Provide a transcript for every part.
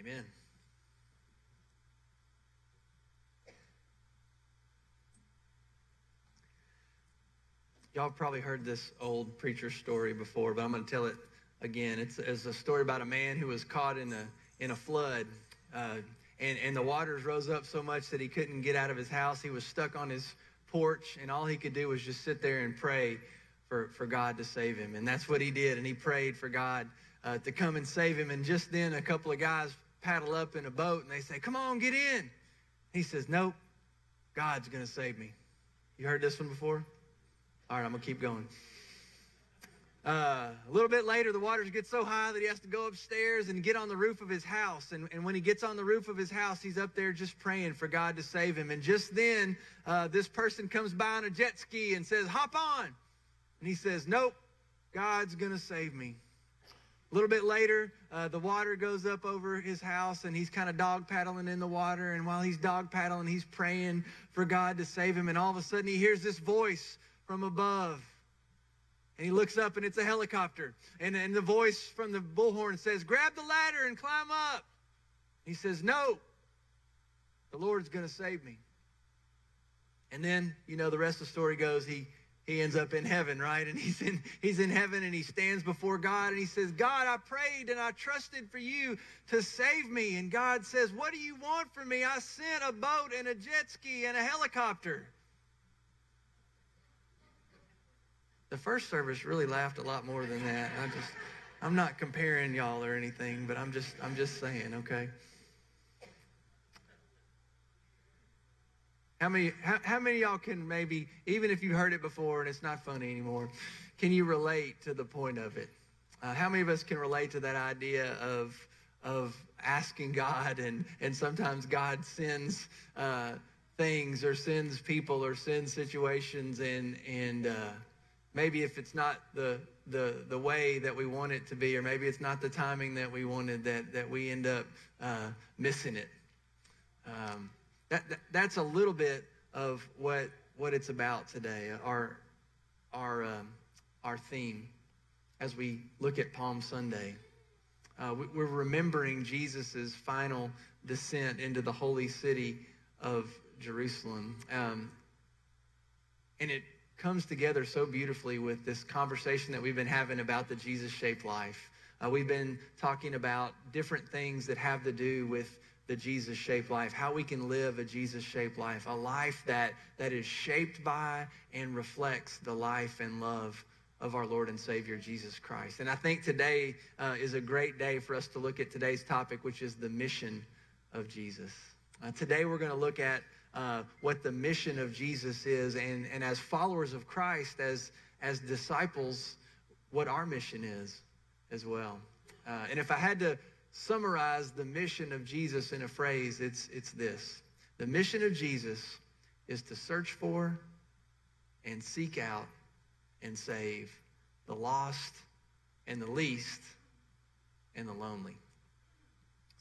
Amen. Y'all probably heard this old preacher story before, but I'm going to tell it again. It's, it's, a story about a man who was caught in a, in a flood. Uh, and, and the waters rose up so much that he couldn't get out of his house. He was stuck on his porch, and all he could do was just sit there and pray for, for God to save him. And that's what he did. And he prayed for God uh, to come and save him. And just then, a couple of guys paddle up in a boat and they say, Come on, get in. He says, Nope, God's going to save me. You heard this one before? All right, I'm going to keep going. Uh, a little bit later, the waters get so high that he has to go upstairs and get on the roof of his house. And, and when he gets on the roof of his house, he's up there just praying for God to save him. And just then, uh, this person comes by on a jet ski and says, Hop on. And he says, Nope, God's going to save me. A little bit later, uh, the water goes up over his house, and he's kind of dog paddling in the water. And while he's dog paddling, he's praying for God to save him. And all of a sudden, he hears this voice from above. And he looks up and it's a helicopter. And, and the voice from the bullhorn says, Grab the ladder and climb up. He says, No, the Lord's going to save me. And then, you know, the rest of the story goes, he, he ends up in heaven, right? And he's in, he's in heaven and he stands before God and he says, God, I prayed and I trusted for you to save me. And God says, What do you want from me? I sent a boat and a jet ski and a helicopter. The first service really laughed a lot more than that. I just, I'm not comparing y'all or anything, but I'm just, I'm just saying, okay? How many, how, how many y'all can maybe, even if you heard it before and it's not funny anymore, can you relate to the point of it? Uh, how many of us can relate to that idea of, of asking God and, and sometimes God sends uh, things or sends people or sends situations and, and, uh, maybe if it's not the, the, the way that we want it to be, or maybe it's not the timing that we wanted, that, that we end up uh, missing it. Um, that, that, that's a little bit of what, what it's about today, our, our, um, our theme as we look at Palm Sunday. Uh, we, are remembering Jesus' final descent into the holy city of Jerusalem. Um, and it comes together so beautifully with this conversation that we've been having about the Jesus shaped life. Uh, we've been talking about different things that have to do with the Jesus shaped life, how we can live a Jesus shaped life, a life that, that is shaped by and reflects the life and love of our Lord and Savior Jesus Christ. And I think today uh, is a great day for us to look at today's topic, which is the mission of Jesus. Uh, today we're going to look at uh, what the mission of Jesus is, and, and as followers of Christ, as, as disciples, what our mission is as well. Uh, and if I had to summarize the mission of Jesus in a phrase, it's, it's this The mission of Jesus is to search for and seek out and save the lost and the least and the lonely.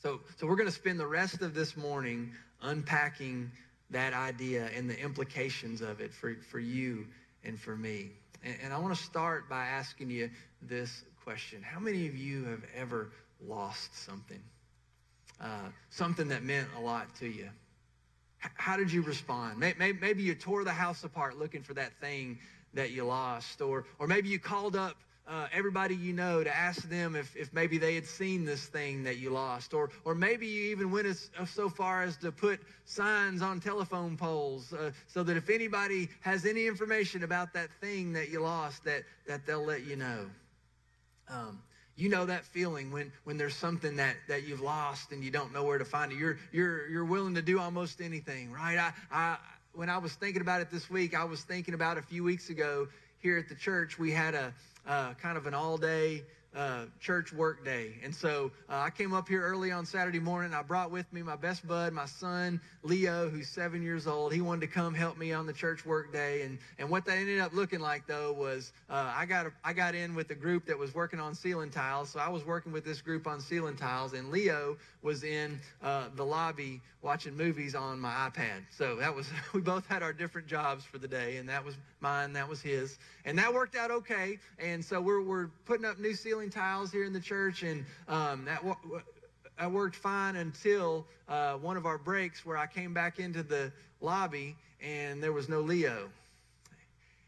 So, so we're going to spend the rest of this morning unpacking that idea and the implications of it for, for you and for me. And, and I want to start by asking you this question How many of you have ever lost something? Uh, something that meant a lot to you? H- how did you respond? Maybe, maybe you tore the house apart looking for that thing that you lost, or, or maybe you called up uh, everybody you know to ask them if, if maybe they had seen this thing that you lost. Or, or maybe you even went as, so far as to put signs on telephone poles uh, so that if anybody has any information about that thing that you lost, that, that they'll let you know. Um, you know that feeling when, when there's something that, that you've lost and you don't know where to find it. You're, you're, you're willing to do almost anything, right? I, I, when I was thinking about it this week, I was thinking about a few weeks ago here at the church, we had a, uh, kind of an all day uh, church work day. And so uh, I came up here early on Saturday morning. I brought with me my best bud, my son, Leo, who's seven years old. He wanted to come help me on the church work day. And, and what that ended up looking like, though, was uh, I, got a, I got in with a group that was working on ceiling tiles. So I was working with this group on ceiling tiles, and Leo was in uh, the lobby watching movies on my iPad. So that was, we both had our different jobs for the day, and that was mine, that was his. And that worked out okay. And so we're, we're putting up new ceiling tiles here in the church, and um, that I worked fine until uh, one of our breaks where I came back into the lobby and there was no Leo.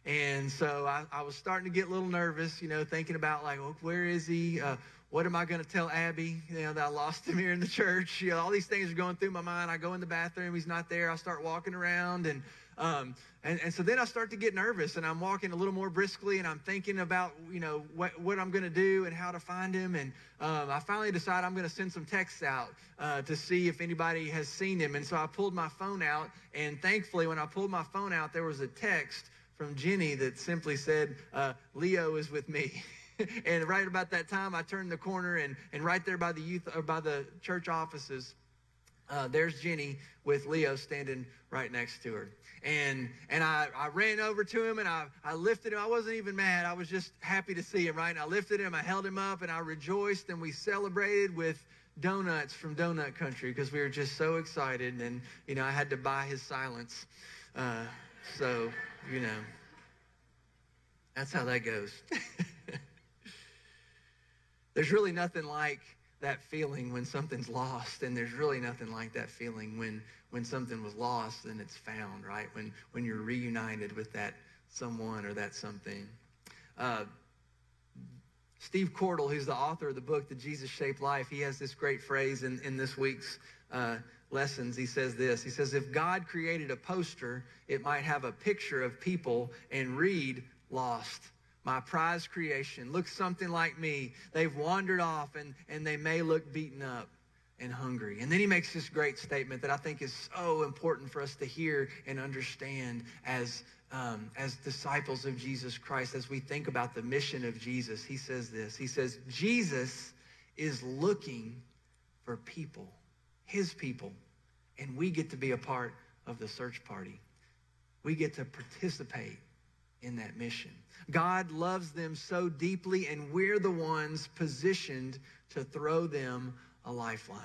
And so I, I was starting to get a little nervous, you know, thinking about like, well, where is he? Uh, what am I going to tell Abby? You know, that I lost him here in the church. You know, all these things are going through my mind. I go in the bathroom, he's not there. I start walking around and um, and, and so then I start to get nervous and I'm walking a little more briskly and I'm thinking about, you know, what, what I'm going to do and how to find him. And um, I finally decide I'm going to send some texts out uh, to see if anybody has seen him. And so I pulled my phone out. And thankfully, when I pulled my phone out, there was a text from Jenny that simply said, uh, Leo is with me. and right about that time, I turned the corner and, and right there by the youth or by the church offices, uh, there's Jenny with Leo standing right next to her. And and I, I ran over to him and I, I lifted him. I wasn't even mad. I was just happy to see him, right? And I lifted him, I held him up, and I rejoiced and we celebrated with donuts from Donut Country because we were just so excited. And, you know, I had to buy his silence. Uh, so, you know, that's how that goes. There's really nothing like that feeling when something's lost, and there's really nothing like that feeling when when something was lost and it's found, right? When when you're reunited with that someone or that something. Uh, Steve Cordle, who's the author of the book, The Jesus Shaped Life, he has this great phrase in, in this week's uh, lessons. He says this He says, If God created a poster, it might have a picture of people and read lost my prized creation, looks something like me. They've wandered off and, and they may look beaten up and hungry. And then he makes this great statement that I think is so important for us to hear and understand as, um, as disciples of Jesus Christ, as we think about the mission of Jesus. He says this He says, Jesus is looking for people, his people, and we get to be a part of the search party. We get to participate in that mission. God loves them so deeply, and we're the ones positioned to throw them a lifeline.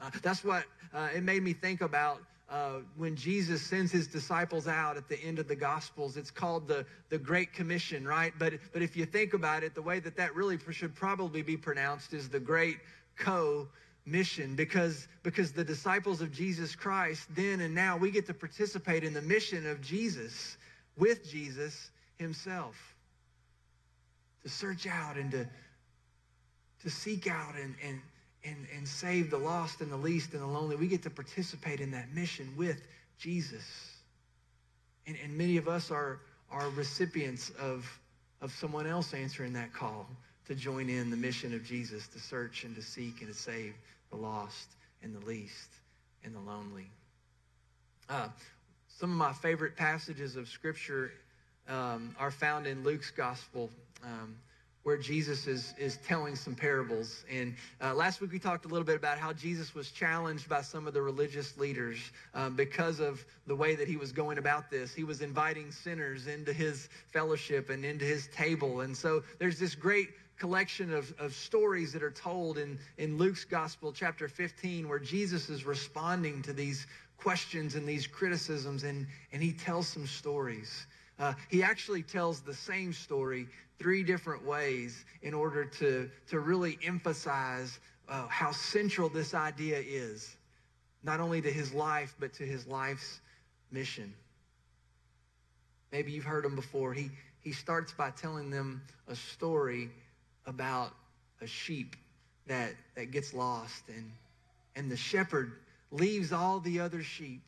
Uh, that's what uh, it made me think about uh, when Jesus sends his disciples out at the end of the Gospels. It's called the, the Great Commission, right? But, but if you think about it, the way that that really should probably be pronounced is the Great Co mission because because the disciples of Jesus Christ then and now we get to participate in the mission of Jesus with Jesus himself to search out and to, to seek out and, and, and, and save the lost and the least and the lonely. We get to participate in that mission with Jesus. And, and many of us are, are recipients of, of someone else answering that call to join in the mission of Jesus, to search and to seek and to save the lost and the least and the lonely. Uh, some of my favorite passages of Scripture um, are found in Luke's gospel. Um, where Jesus is, is telling some parables. And uh, last week we talked a little bit about how Jesus was challenged by some of the religious leaders um, because of the way that he was going about this. He was inviting sinners into his fellowship and into his table. And so there's this great collection of, of stories that are told in, in Luke's gospel, chapter 15, where Jesus is responding to these questions and these criticisms, and, and he tells some stories. Uh, he actually tells the same story three different ways in order to, to really emphasize uh, how central this idea is, not only to his life, but to his life's mission. Maybe you've heard him before. He, he starts by telling them a story about a sheep that, that gets lost, and, and the shepherd leaves all the other sheep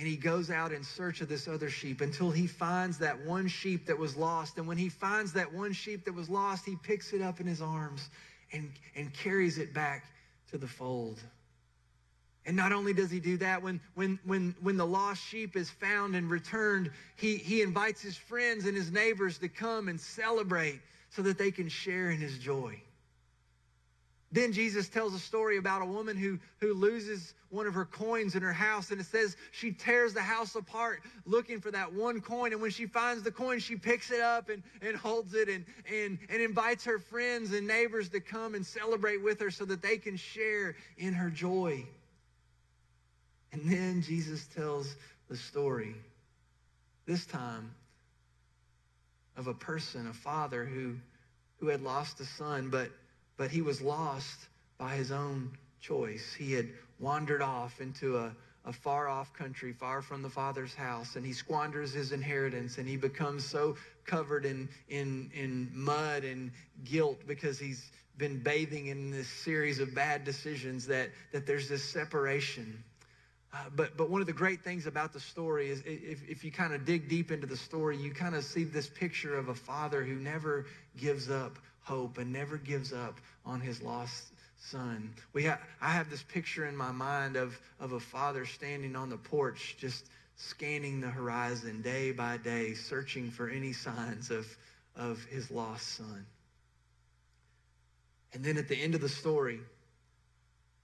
and he goes out in search of this other sheep until he finds that one sheep that was lost. And when he finds that one sheep that was lost, he picks it up in his arms and, and carries it back to the fold. And not only does he do that, when, when, when, when the lost sheep is found and returned, he, he invites his friends and his neighbors to come and celebrate so that they can share in his joy. Then Jesus tells a story about a woman who, who loses one of her coins in her house, and it says she tears the house apart looking for that one coin. And when she finds the coin, she picks it up and, and holds it and, and, and invites her friends and neighbors to come and celebrate with her so that they can share in her joy. And then Jesus tells the story, this time of a person, a father who, who had lost a son, but but he was lost by his own choice. He had wandered off into a, a far off country, far from the father's house, and he squanders his inheritance and he becomes so covered in, in, in mud and guilt because he's been bathing in this series of bad decisions that, that there's this separation. Uh, but, but one of the great things about the story is if, if you kind of dig deep into the story, you kind of see this picture of a father who never gives up hope and never gives up on his lost son. We ha- I have this picture in my mind of, of a father standing on the porch, just scanning the horizon day by day, searching for any signs of, of his lost son. And then at the end of the story,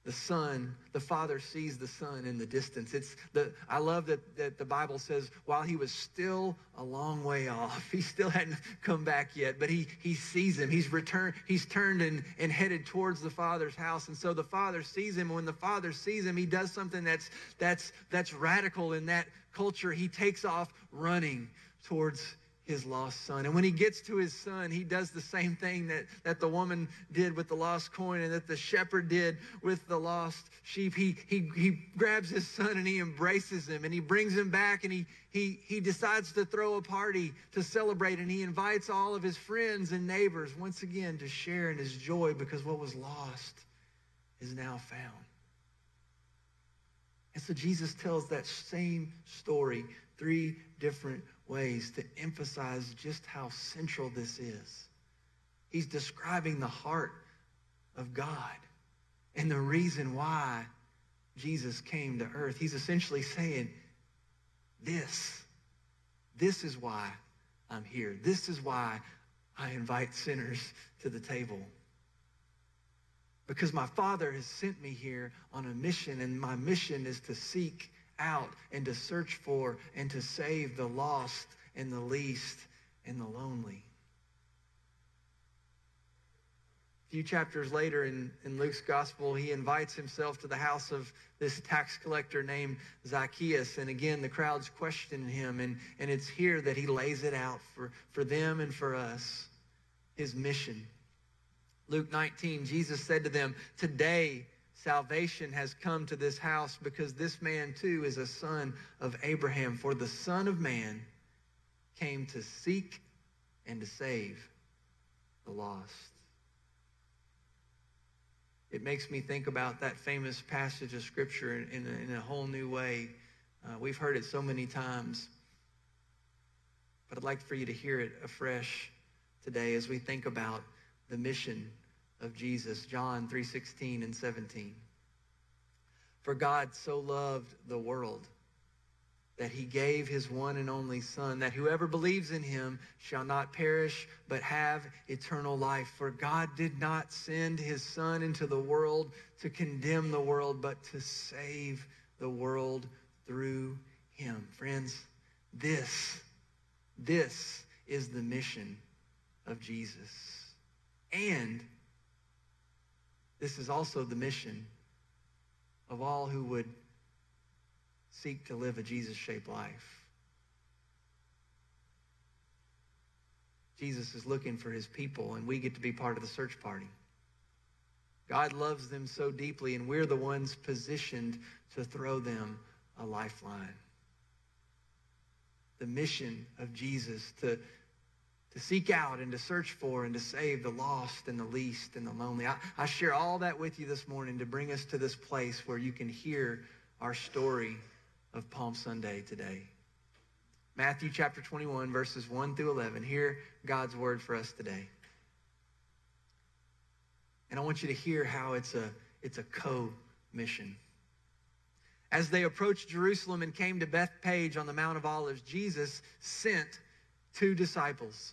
the son, the father sees the son in the distance. It's the I love that, that the Bible says while he was still a long way off, he still hadn't come back yet, but he he sees him. He's returned, he's turned and, and headed towards the father's house. And so the father sees him. When the father sees him, he does something that's that's that's radical in that culture. He takes off running towards his lost son. And when he gets to his son, he does the same thing that, that the woman did with the lost coin and that the shepherd did with the lost sheep. He, he, he grabs his son and he embraces him and he brings him back and he, he, he decides to throw a party to celebrate and he invites all of his friends and neighbors once again to share in his joy because what was lost is now found. And so Jesus tells that same story three different ways to emphasize just how central this is. He's describing the heart of God and the reason why Jesus came to earth. He's essentially saying, This, this is why I'm here. This is why I invite sinners to the table. Because my Father has sent me here on a mission, and my mission is to seek out and to search for and to save the lost and the least and the lonely. A few chapters later in, in Luke's gospel, he invites himself to the house of this tax collector named Zacchaeus. And again, the crowd's question him. And, and it's here that he lays it out for, for them and for us, his mission. Luke 19, Jesus said to them, Today salvation has come to this house because this man too is a son of Abraham. For the Son of Man came to seek and to save the lost. It makes me think about that famous passage of Scripture in, a, in a whole new way. Uh, we've heard it so many times, but I'd like for you to hear it afresh today as we think about the mission of Jesus, John 3:16 and 17. For God so loved the world that he gave his one and only son that whoever believes in him shall not perish but have eternal life. For God did not send his son into the world to condemn the world but to save the world through him. Friends this this is the mission of Jesus. And this is also the mission of all who would seek to live a Jesus shaped life. Jesus is looking for his people, and we get to be part of the search party. God loves them so deeply, and we're the ones positioned to throw them a lifeline. The mission of Jesus to to seek out and to search for and to save the lost and the least and the lonely. I, I share all that with you this morning to bring us to this place where you can hear our story of Palm Sunday today. Matthew chapter 21, verses 1 through 11. Hear God's word for us today. And I want you to hear how it's a, it's a co-mission. As they approached Jerusalem and came to Bethphage on the Mount of Olives, Jesus sent two disciples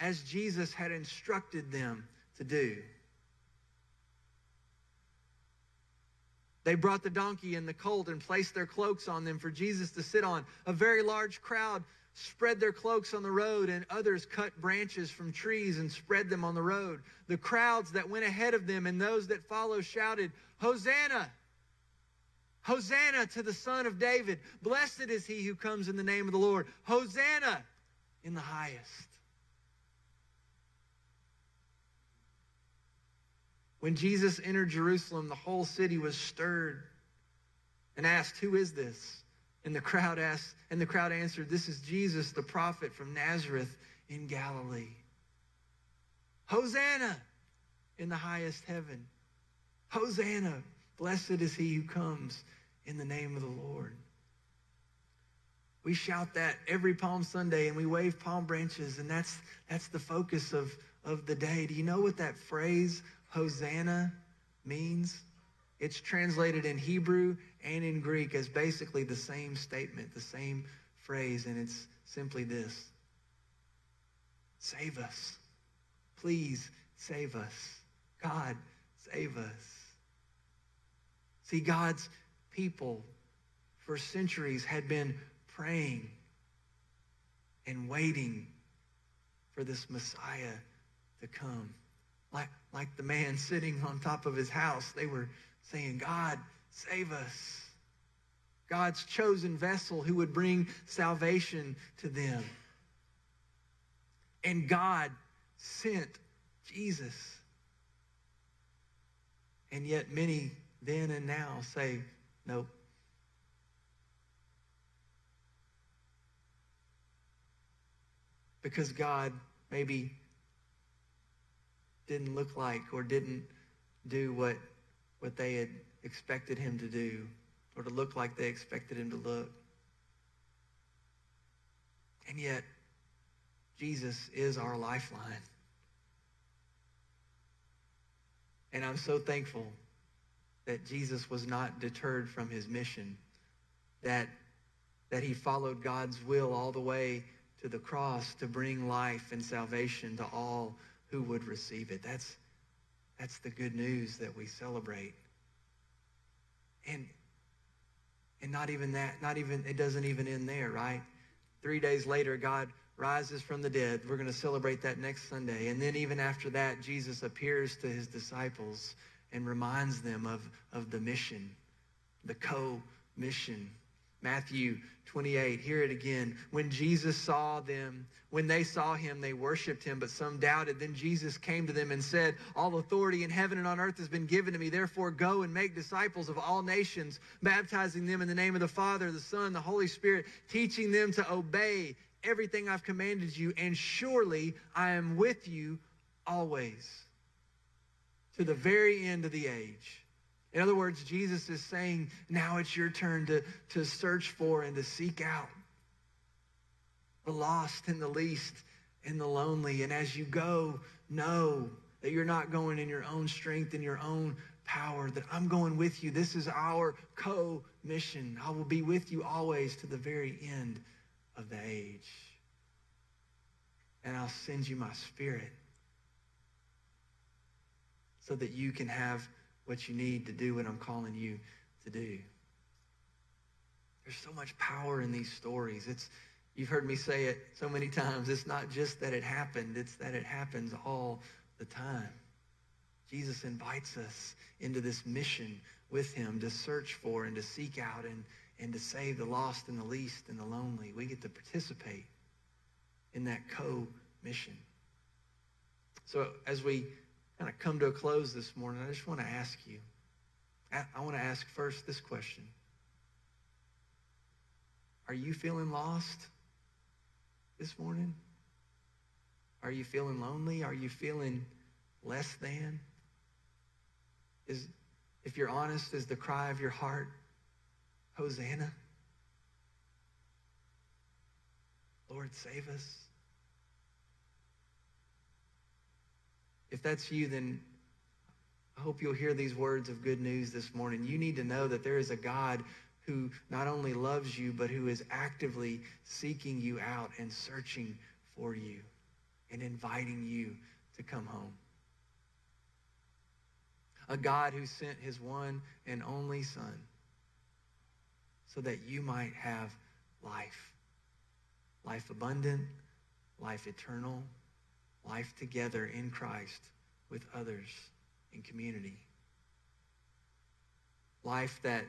as Jesus had instructed them to do. They brought the donkey and the colt and placed their cloaks on them for Jesus to sit on. A very large crowd spread their cloaks on the road, and others cut branches from trees and spread them on the road. The crowds that went ahead of them and those that followed shouted, Hosanna! Hosanna to the Son of David. Blessed is he who comes in the name of the Lord. Hosanna in the highest. When Jesus entered Jerusalem, the whole city was stirred and asked, Who is this? And the crowd asked, and the crowd answered, This is Jesus, the prophet from Nazareth in Galilee. Hosanna in the highest heaven. Hosanna. Blessed is he who comes in the name of the Lord. We shout that every Palm Sunday and we wave palm branches, and that's, that's the focus of, of the day. Do you know what that phrase, Hosanna, means? It's translated in Hebrew and in Greek as basically the same statement, the same phrase, and it's simply this Save us. Please save us. God, save us. See, God's people for centuries had been praying and waiting for this Messiah to come. Like, like the man sitting on top of his house, they were saying, God, save us. God's chosen vessel who would bring salvation to them. And God sent Jesus. And yet many then and now say, nope. Because God maybe didn't look like or didn't do what, what they had expected him to do or to look like they expected him to look. And yet, Jesus is our lifeline. And I'm so thankful that Jesus was not deterred from his mission, that, that he followed God's will all the way to the cross to bring life and salvation to all who would receive it. That's, that's the good news that we celebrate. And, and not even that, not even, it doesn't even end there, right? Three days later, God rises from the dead. We're going to celebrate that next Sunday. And then even after that, Jesus appears to his disciples and reminds them of, of the mission, the co-mission. Matthew 28, hear it again. When Jesus saw them, when they saw him, they worshiped him, but some doubted. Then Jesus came to them and said, All authority in heaven and on earth has been given to me. Therefore, go and make disciples of all nations, baptizing them in the name of the Father, the Son, the Holy Spirit, teaching them to obey everything I've commanded you. And surely I am with you always to the very end of the age. In other words, Jesus is saying, now it's your turn to, to search for and to seek out the lost and the least and the lonely. And as you go, know that you're not going in your own strength and your own power, that I'm going with you. This is our co mission. I will be with you always to the very end of the age. And I'll send you my spirit so that you can have what you need to do what I'm calling you to do. There's so much power in these stories. It's you've heard me say it so many times. It's not just that it happened, it's that it happens all the time. Jesus invites us into this mission with him to search for and to seek out and, and to save the lost and the least and the lonely. We get to participate in that co-mission. So as we kind of come to a close this morning, I just want to ask you. I want to ask first this question. Are you feeling lost this morning? Are you feeling lonely? Are you feeling less than? Is, if you're honest, is the cry of your heart, Hosanna? Lord, save us. If that's you, then I hope you'll hear these words of good news this morning. You need to know that there is a God who not only loves you, but who is actively seeking you out and searching for you and inviting you to come home. a God who sent his one and only Son so that you might have life. Life abundant, life eternal, life together in Christ with others in community. Life that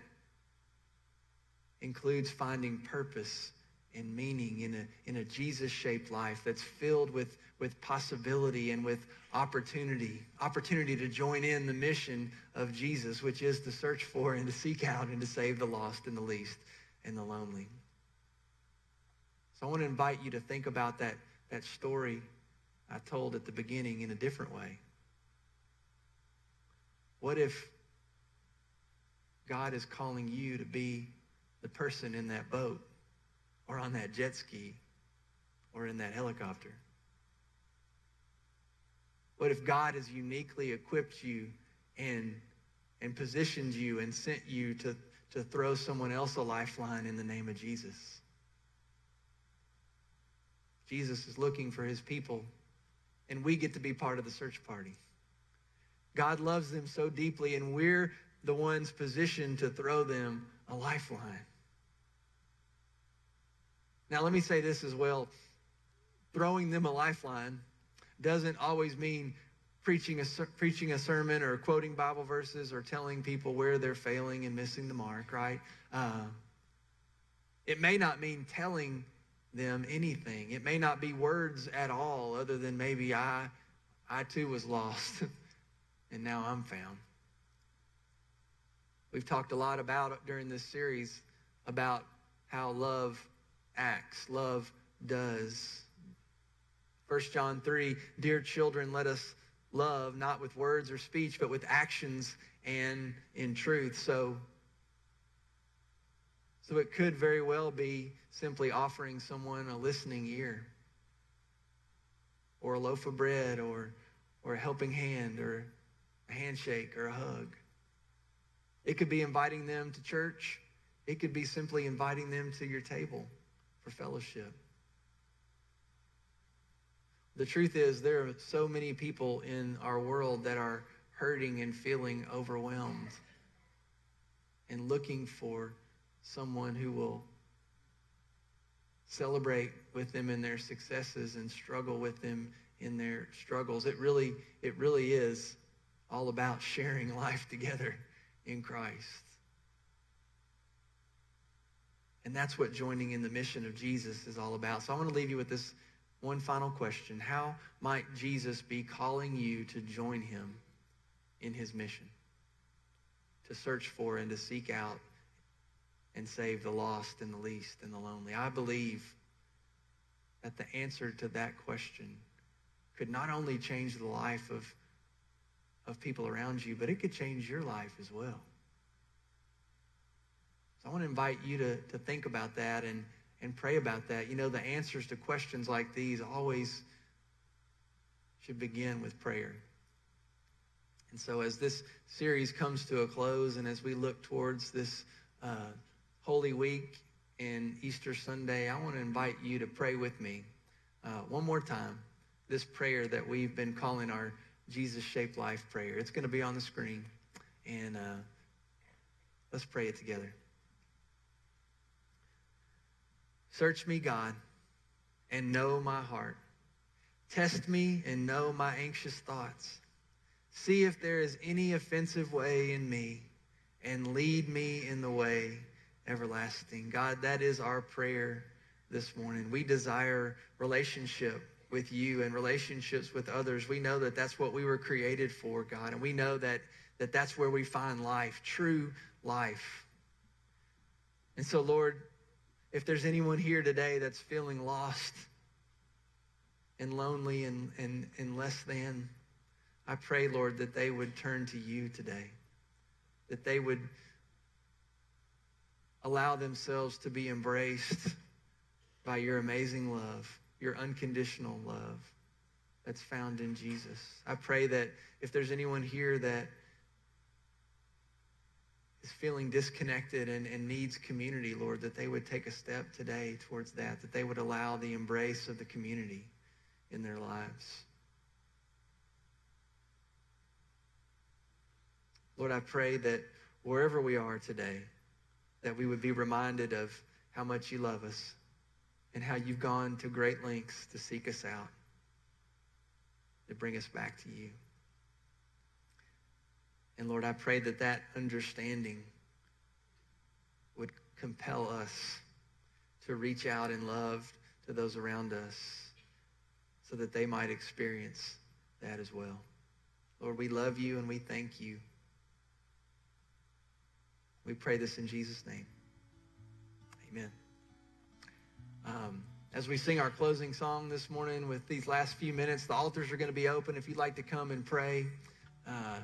includes finding purpose and meaning in a, in a Jesus-shaped life that's filled with, with possibility and with opportunity, opportunity to join in the mission of Jesus, which is to search for and to seek out and to save the lost and the least and the lonely. So I want to invite you to think about that, that story I told at the beginning in a different way. What if God is calling you to be the person in that boat or on that jet ski or in that helicopter? What if God has uniquely equipped you and, and positioned you and sent you to, to throw someone else a lifeline in the name of Jesus? Jesus is looking for his people, and we get to be part of the search party. God loves them so deeply, and we're the ones positioned to throw them a lifeline. Now, let me say this as well. Throwing them a lifeline doesn't always mean preaching a, preaching a sermon or quoting Bible verses or telling people where they're failing and missing the mark, right? Uh, it may not mean telling them anything. It may not be words at all, other than maybe I, I too was lost, and now I'm found. We've talked a lot about during this series about how love acts, love does. 1 John 3 Dear children, let us love not with words or speech, but with actions and in truth. So, so it could very well be simply offering someone a listening ear or a loaf of bread or, or a helping hand or a handshake or a hug. It could be inviting them to church. It could be simply inviting them to your table for fellowship. The truth is, there are so many people in our world that are hurting and feeling overwhelmed and looking for someone who will celebrate with them in their successes and struggle with them in their struggles. It really, it really is all about sharing life together in Christ. And that's what joining in the mission of Jesus is all about. So I want to leave you with this one final question. How might Jesus be calling you to join him in his mission? To search for and to seek out and save the lost and the least and the lonely. I believe that the answer to that question could not only change the life of, of people around you, but it could change your life as well. So I want to invite you to, to think about that and, and pray about that. You know, the answers to questions like these always should begin with prayer. And so as this series comes to a close and as we look towards this uh, Holy Week and Easter Sunday, I want to invite you to pray with me uh, one more time this prayer that we've been calling our Jesus shaped life prayer. It's going to be on the screen. And uh, let's pray it together. Search me, God, and know my heart. Test me and know my anxious thoughts. See if there is any offensive way in me, and lead me in the way everlasting. God, that is our prayer this morning. We desire relationship with you and relationships with others. We know that that's what we were created for, God, and we know that, that that's where we find life, true life. And so, Lord, if there's anyone here today that's feeling lost and lonely and, and, and less than, I pray, Lord, that they would turn to you today, that they would allow themselves to be embraced by your amazing love, your unconditional love that's found in Jesus. I pray that if there's anyone here that is feeling disconnected and, and needs community, Lord, that they would take a step today towards that, that they would allow the embrace of the community in their lives. Lord, I pray that wherever we are today, that we would be reminded of how much you love us and how you've gone to great lengths to seek us out, to bring us back to you. And Lord, I pray that that understanding would compel us to reach out in love to those around us so that they might experience that as well. Lord, we love you and we thank you. We pray this in Jesus' name. Amen. Um, as we sing our closing song this morning with these last few minutes, the altars are going to be open if you'd like to come and pray. Uh,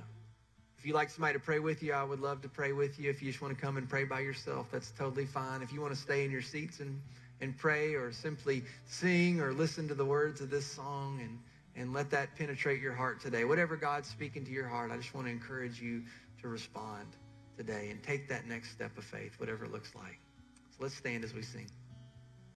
if you'd like somebody to pray with you, I would love to pray with you. If you just want to come and pray by yourself, that's totally fine. If you want to stay in your seats and, and pray or simply sing or listen to the words of this song and, and let that penetrate your heart today, whatever God's speaking to your heart, I just want to encourage you to respond today and take that next step of faith, whatever it looks like. So let's stand as we sing.